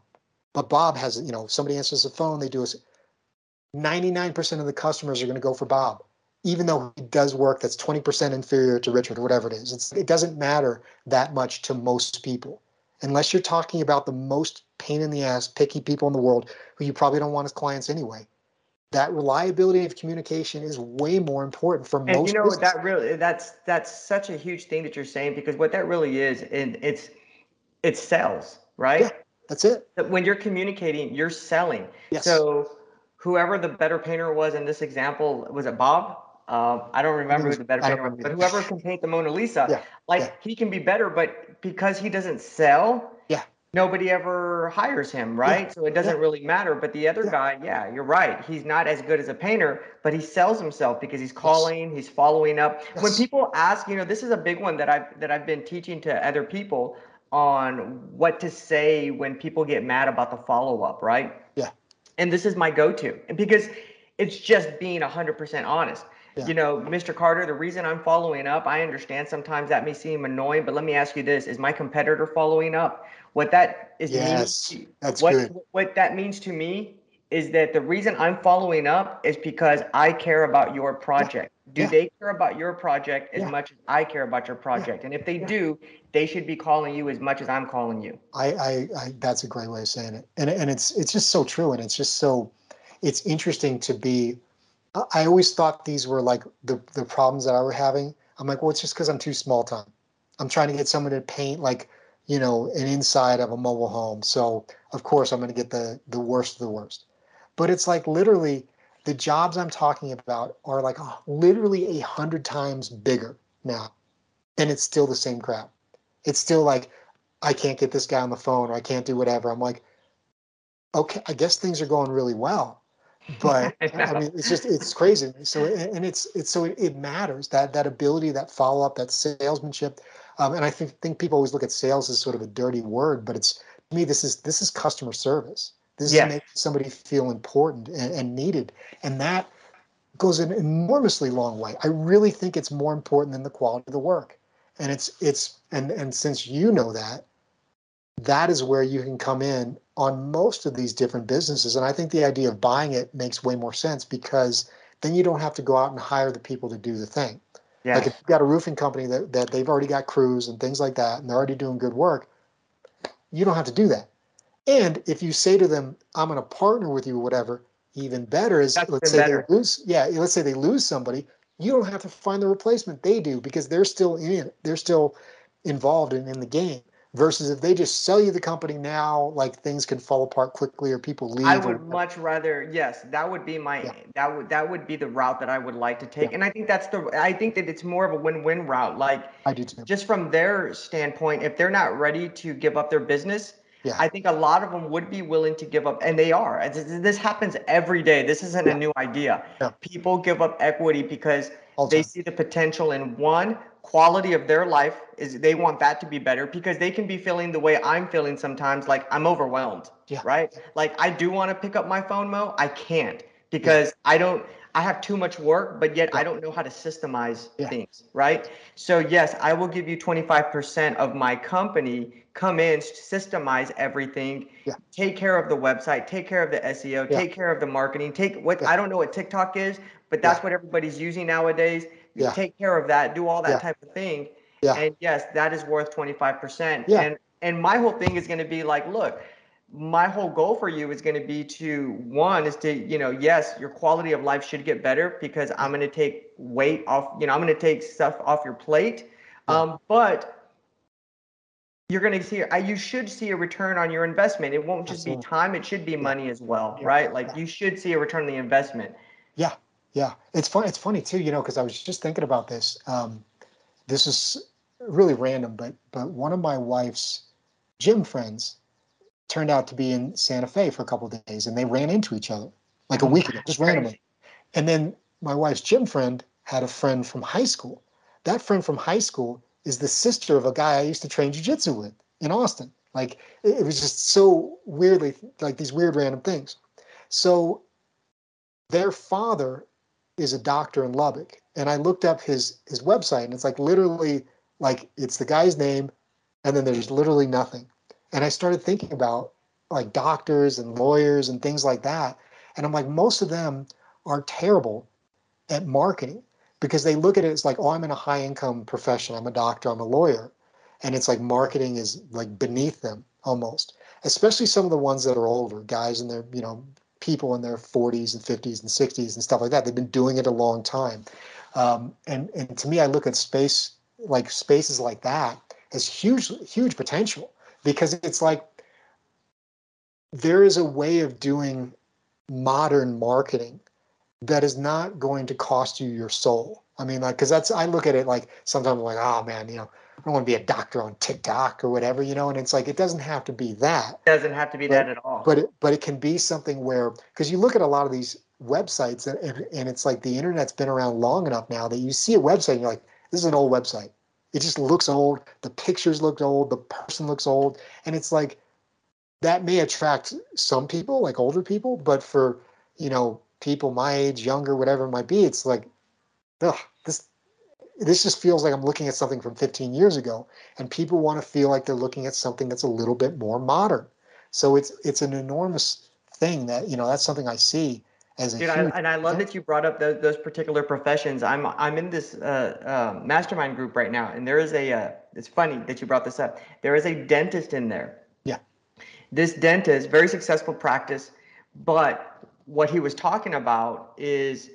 C: But Bob has, you know, somebody answers the phone, they do it. 99% of the customers are going to go for Bob, even though he does work that's 20% inferior to Richard or whatever it is. It's, it doesn't matter that much to most people, unless you're talking about the most pain in the ass, picky people in the world who you probably don't want as clients anyway that reliability of communication is way more important for most and most.
B: You know businesses. that really that's that's such a huge thing that you're saying because what that really is, and it's it's sales, right? Yeah,
C: that's it.
B: When you're communicating, you're selling. Yes. So whoever the better painter was in this example, was it Bob? Uh, I don't remember who the better painter was, but whoever can paint the Mona Lisa, yeah, like yeah. he can be better, but because he doesn't sell, nobody ever hires him, right? Yeah. So it doesn't yeah. really matter. But the other yeah. guy, yeah, you're right. He's not as good as a painter, but he sells himself because he's calling, yes. he's following up. Yes. When people ask, you know, this is a big one that I've that I've been teaching to other people on what to say when people get mad about the follow up, right?
C: Yeah.
B: And this is my go-to. And because it's just being 100% honest. Yeah. You know, Mr. Carter, the reason I'm following up, I understand sometimes that may seem annoying, but let me ask you this: Is my competitor following up? What that is
C: yes, means, that's
B: what,
C: good.
B: What that means to me is that the reason I'm following up is because I care about your project. Yeah. Do yeah. they care about your project as yeah. much as I care about your project? And if they do, they should be calling you as much as I'm calling you.
C: I, I, I that's a great way of saying it, and and it's it's just so true, and it's just so it's interesting to be. I always thought these were like the the problems that I were having. I'm like, well, it's just because I'm too small time. I'm trying to get someone to paint like you know, an inside of a mobile home. So of course I'm going to get the the worst of the worst. But it's like literally the jobs I'm talking about are like oh, literally a hundred times bigger now, and it's still the same crap. It's still like I can't get this guy on the phone or I can't do whatever. I'm like, okay, I guess things are going really well, but I mean, it's just it's crazy. So and it's it's so it, matters that that ability, that follow up, that salesmanship. Um, and I think, think people always look at sales as sort of a dirty word, but it's to me this is this is customer service. This yeah. is making somebody feel important and, and needed, and that goes an enormously long way. I really think it's more important than the quality of the work, and it's it's and and since you know that, that is where you can come in on most of these different businesses. And I think the idea of buying it makes way more sense because then you don't have to go out and hire the people to do the thing. Yeah. Like if you've got a roofing company that, that they've already got crews and things like that, and they're already doing good work, you don't have to do that. And if you say to them, I'm going to partner with you, whatever, even better is That's let's say better. they lose, yeah, let's say they lose somebody, you don't have to find the replacement. They do because they're still in it. They're still involved in, in the game versus if they just sell you the company now like things can fall apart quickly or people leave
B: i would much rather yes that would be my yeah. that would that would be the route that i would like to take yeah. and i think that's the i think that it's more of a win-win route like
C: i do too
B: just from their standpoint if they're not ready to give up their business
C: Yeah.
B: I think a lot of them would be willing to give up, and they are. This happens every day. This isn't
C: Yeah.
B: a new idea.
C: Yeah.
B: People give up equity because
C: All
B: they
C: time.
B: see the potential in one quality of their life is they want that to be better because they can be feeling the way I'm feeling sometimes like I'm overwhelmed
C: Yeah.
B: right like I do want to pick up my phone Mo I can't because I don't I have too much work but yet I don't know how to systemize
C: Yeah.
B: things right so yes I will give you 25% of my company come in systemize everything
C: Yeah.
B: take care of the website take care of the SEO
C: Yeah.
B: take care of the marketing take what
C: Yeah.
B: I don't know what TikTok is but that's
C: Yeah.
B: what everybody's using nowadays
C: Yeah.
B: take care of that, do all that
C: Yeah.
B: type of thing.
C: Yeah.
B: And yes, that is worth 25%.
C: Yeah.
B: And and my whole thing is going to be like, look, my whole goal for you is going to be to one is to, you know, yes, your quality of life should get better because I'm going to take weight off, you know, I'm going to take stuff off your plate.
C: Yeah.
B: Um, but you're going to see I- you should see a return on your investment. It won't just
C: Absolutely.
B: be time, it should be money as well, right? Like you should see a return on the investment.
C: Yeah, yeah. It's fun. It's funny too, you know, because I was just thinking about this. Um, this is really random, but but one of my wife's gym friends turned out to be in Santa Fe for a couple of days, and they ran into each other like a
B: Oh,
C: week ago, just randomly. And then my wife's gym friend had a friend from high school. That friend from high school is the sister of a guy I used to train jujitsu with in Austin. Like it, it was just so weirdly like these weird random things. So their father is a doctor in Lubbock, and I looked up his his website, and it's like literally like it's the guy's name, and then there's literally nothing. And I started thinking about like doctors and lawyers and things like that, and I'm like most of them are terrible at marketing because they look at it as like, oh, I'm in a high income profession, I'm a doctor, I'm a lawyer, and it's like marketing is like beneath them almost. Especially some of the ones that are older, guys in their you know people in their 40s and 50s and 60s and stuff like that. They've been doing it a long time. Um, and, and to me, I look at space, like spaces like that as huge, huge potential because it's like there is a way of doing modern marketing that is not going to cost you your soul. I mean, like, because that's, I look at it like sometimes I'm like, oh man, you know, I don't want to be a doctor on TikTok or whatever, you know, and it's like, it doesn't have to be that It
B: Doesn't have to be
C: But-
B: that at all.
C: but it, but it can be something where because you look at a lot of these websites and, and, and it's like the internet's been around long enough now that you see a website and you're like this is an old website it just looks old the pictures look old the person looks old and it's like that may attract some people like older people but for you know people my age younger whatever it might be it's like ugh, this just feels like i'm looking at something from 15 years ago and people want to feel like they're looking at something that's a little bit more modern so it's it's an enormous thing that you know that's something I see as a
B: Dude, I, and I love that you brought up those, those particular professions. I'm I'm in this uh, uh, mastermind group right now, and there is a. Uh, it's funny that you brought this up. There is a dentist in there.
C: Yeah.
B: This dentist, very successful practice, but what he was talking about is,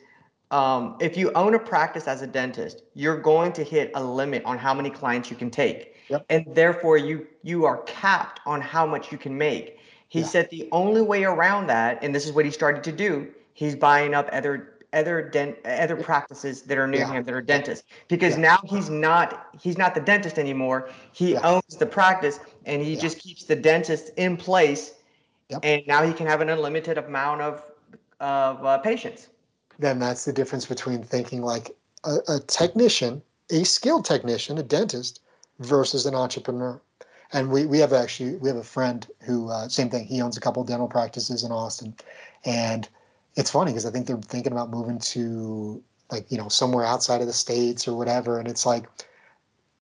B: um, if you own a practice as a dentist, you're going to hit a limit on how many clients you can take,
C: Yep.
B: and therefore you you are capped on how much you can make. He
C: Yeah.
B: said the only way around that, and this is what he started to do, he's buying up other other dent other practices that are near
C: Yeah.
B: him that are dentists because
C: Yeah.
B: now he's not he's not the dentist anymore. He
C: Yeah.
B: owns the practice and he just keeps the dentist in place,
C: Yep.
B: and now he can have an unlimited amount of of uh, patients.
C: Then that's the difference between thinking like a, a technician, a skilled technician, a dentist, versus an entrepreneur. And we we have actually we have a friend who uh, same thing. He owns a couple dental practices in Austin, and it's funny because I think they're thinking about moving to like you know somewhere outside of the states or whatever. And it's like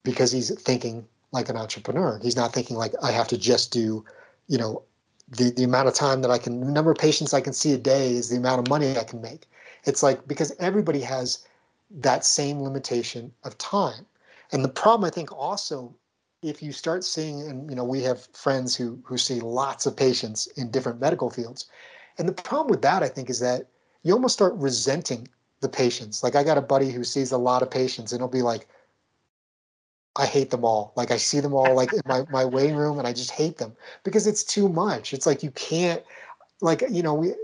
C: because he's thinking like an entrepreneur. He's not thinking like I have to just do, you know, the the amount of time that I can, the number of patients I can see a day is the amount of money I can make. It's like because everybody has that same limitation of time. And the problem I think also if you start seeing and you know we have friends who who see lots of patients in different medical fields. And the problem with that I think is that you almost start resenting the patients. Like I got a buddy who sees a lot of patients and he'll be like I hate them all. Like I see them all like in my, my waiting room and I just hate them because it's too much. It's like you can't like you know, we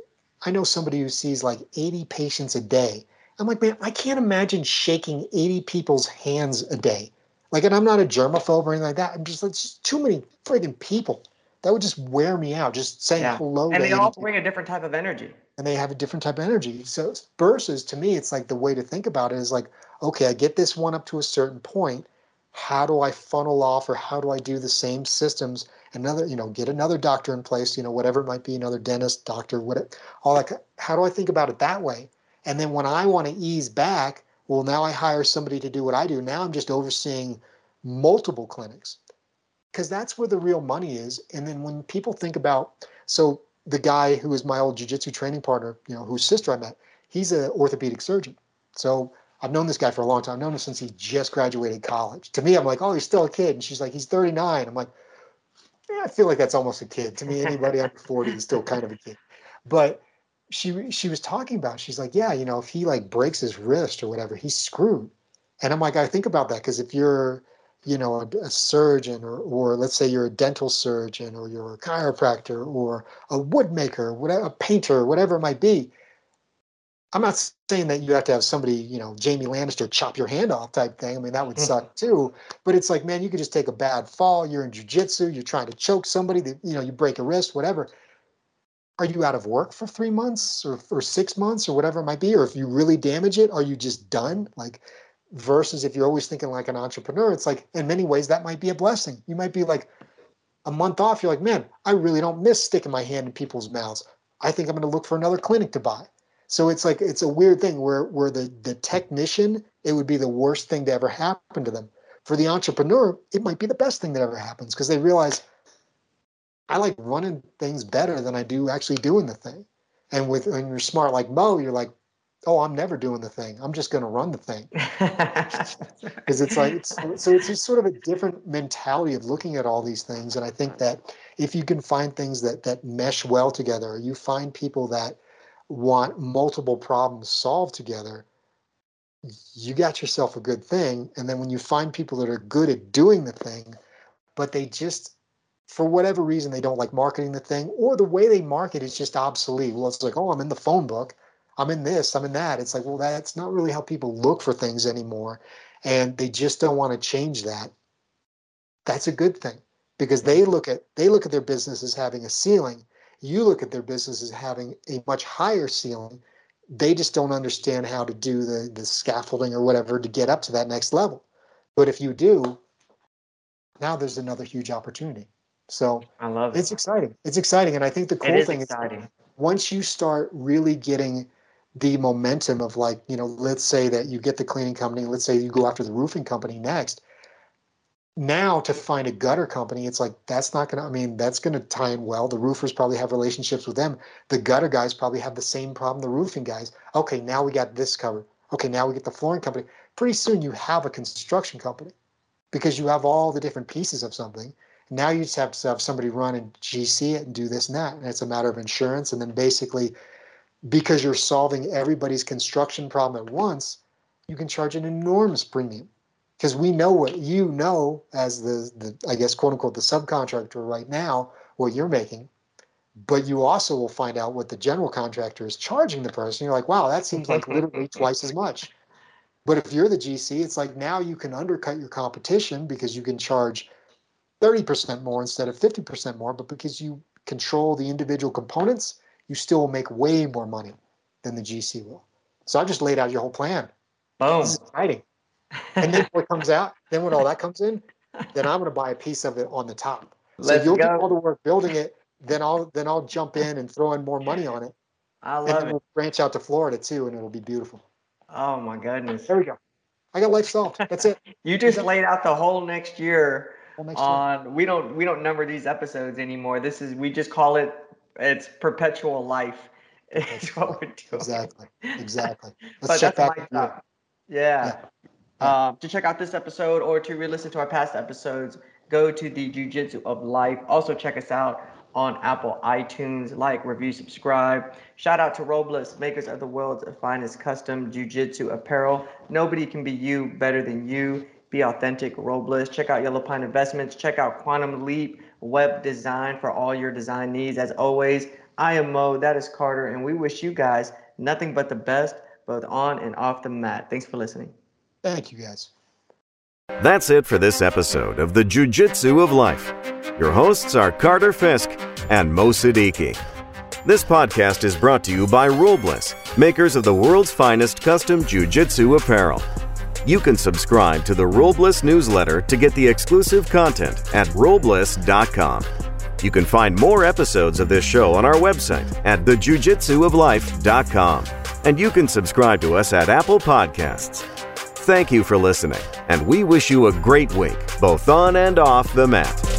C: I know somebody who sees like 80 patients a day. I'm like, man, I can't imagine shaking 80 people's hands a day. Like, and I'm not a germaphobe or anything like that. I'm just like, it's just too many friggin' people. that would just wear me out. Just saying
B: Yeah.
C: hello.
B: And they all
C: 80
B: bring a different type of energy.
C: and they have a different type of energy. So versus to me, it's like the way to think about it is like, okay, I get this one up to a certain point. How do I funnel off or how do I do the same systems? Another, you know, get another doctor in place, you know, whatever it might be, another dentist, doctor, what all that. How do I think about it that way? And then when I want to ease back, well, now I hire somebody to do what I do. Now I'm just overseeing multiple clinics because that's where the real money is. And then when people think about, so the guy who is my old jujitsu training partner, you know, whose sister I met, he's an orthopedic surgeon. So I've known this guy for a long time. I've known him since he just graduated college. To me, I'm like, oh, he's still a kid. And she's like, he's 39. I'm like, yeah, I feel like that's almost a kid. To me, anybody under 40 is still kind of a kid. But she she was talking about, she's like, yeah, you know, if he like breaks his wrist or whatever, he's screwed. And I'm like, I think about that because if you're, you know, a, a surgeon or, or let's say you're a dental surgeon or you're a chiropractor or a woodmaker, whatever, a painter, whatever it might be. I'm not saying that you have to have somebody, you know, Jamie Lannister chop your hand off type thing. I mean, that would mm-hmm. suck too. But it's like, man, you could just take a bad fall. You're in jujitsu. You're trying to choke somebody. That, you know, you break a wrist, whatever. Are you out of work for three months or for six months or whatever it might be? Or if you really damage it, are you just done? Like, versus if you're always thinking like an entrepreneur, it's like in many ways that might be a blessing. You might be like a month off. You're like, man, I really don't miss sticking my hand in people's mouths. I think I'm going to look for another clinic to buy. So it's like it's a weird thing where where the the technician it would be the worst thing to ever happen to them. For the entrepreneur, it might be the best thing that ever happens because they realize I like running things better than I do actually doing the thing. And with when you're smart like Mo, you're like, oh, I'm never doing the thing. I'm just going to run the thing because it's like it's, so it's just sort of a different mentality of looking at all these things. And I think that if you can find things that that mesh well together, you find people that want multiple problems solved together, you got yourself a good thing. And then when you find people that are good at doing the thing, but they just, for whatever reason, they don't like marketing the thing, or the way they market is just obsolete. Well, it's like, oh, I'm in the phone book, I'm in this, I'm in that. It's like, well, that's not really how people look for things anymore. And they just don't want to change that. That's a good thing because they mm-hmm. look at they look at their business as having a ceiling you look at their business as having a much higher ceiling. They just don't understand how to do the, the scaffolding or whatever to get up to that next level. But if you do, now there's another huge opportunity. So
B: I love it.
C: it's exciting. It's exciting. And I think the cool
B: is
C: thing is once you start really getting the momentum of like, you know, let's say that you get the cleaning company, let's say you go after the roofing company next. Now to find a gutter company, it's like that's not gonna, I mean, that's gonna tie in well. The roofers probably have relationships with them. The gutter guys probably have the same problem, the roofing guys. Okay, now we got this covered. Okay, now we get the flooring company. Pretty soon you have a construction company because you have all the different pieces of something. Now you just have to have somebody run and GC it and do this and that. And it's a matter of insurance. And then basically, because you're solving everybody's construction problem at once, you can charge an enormous premium. Because we know what you know as the, the, I guess, quote unquote, the subcontractor right now, what you're making. But you also will find out what the general contractor is charging the person. You're like, wow, that seems like literally twice as much. But if you're the GC, it's like now you can undercut your competition because you can charge 30% more instead of 50% more. But because you control the individual components, you still will make way more money than the GC will. So I just laid out your whole plan.
B: Boom.
C: This is exciting. And then what comes out, then when all that comes in, then I'm going to buy a piece of it on the top. So
B: Let's
C: you'll do
B: go.
C: all the work building it. Then I'll then I'll jump in and throw in more money on it,
B: I
C: and
B: love
C: then
B: it.
C: we'll branch out to Florida too, and it'll be beautiful.
B: Oh my goodness.
C: There we go. I got life solved. That's it.
B: You just laid out the whole next year on we don't we don't number these episodes anymore. This is we just call it it's perpetual life. It's what we're doing.
C: Exactly. Exactly. Let's check back.
B: my
C: in a year.
B: job. Yeah.
C: Yeah.
B: Um, to check out this episode or to re-listen to our past episodes, go to the Jiu-Jitsu of Life. Also check us out on Apple iTunes. Like, review, subscribe. Shout out to Robles, makers of the world's finest custom Jiu-Jitsu apparel. Nobody can be you better than you. Be authentic, Robles. Check out Yellow Pine Investments. Check out Quantum Leap Web Design for all your design needs. As always, I am Mo. That is Carter, and we wish you guys nothing but the best, both on and off the mat. Thanks for listening.
C: Thank you guys.
A: That's it for this episode of the Jiu Jitsu of Life. Your hosts are Carter Fisk and Mo Siddiqui. This podcast is brought to you by Robles, makers of the world's finest custom jiu-jitsu apparel. You can subscribe to the Robles newsletter to get the exclusive content at robles.com. You can find more episodes of this show on our website at thejujitsuoflife.com. And you can subscribe to us at Apple Podcasts. Thank you for listening, and we wish you a great week, both on and off the mat.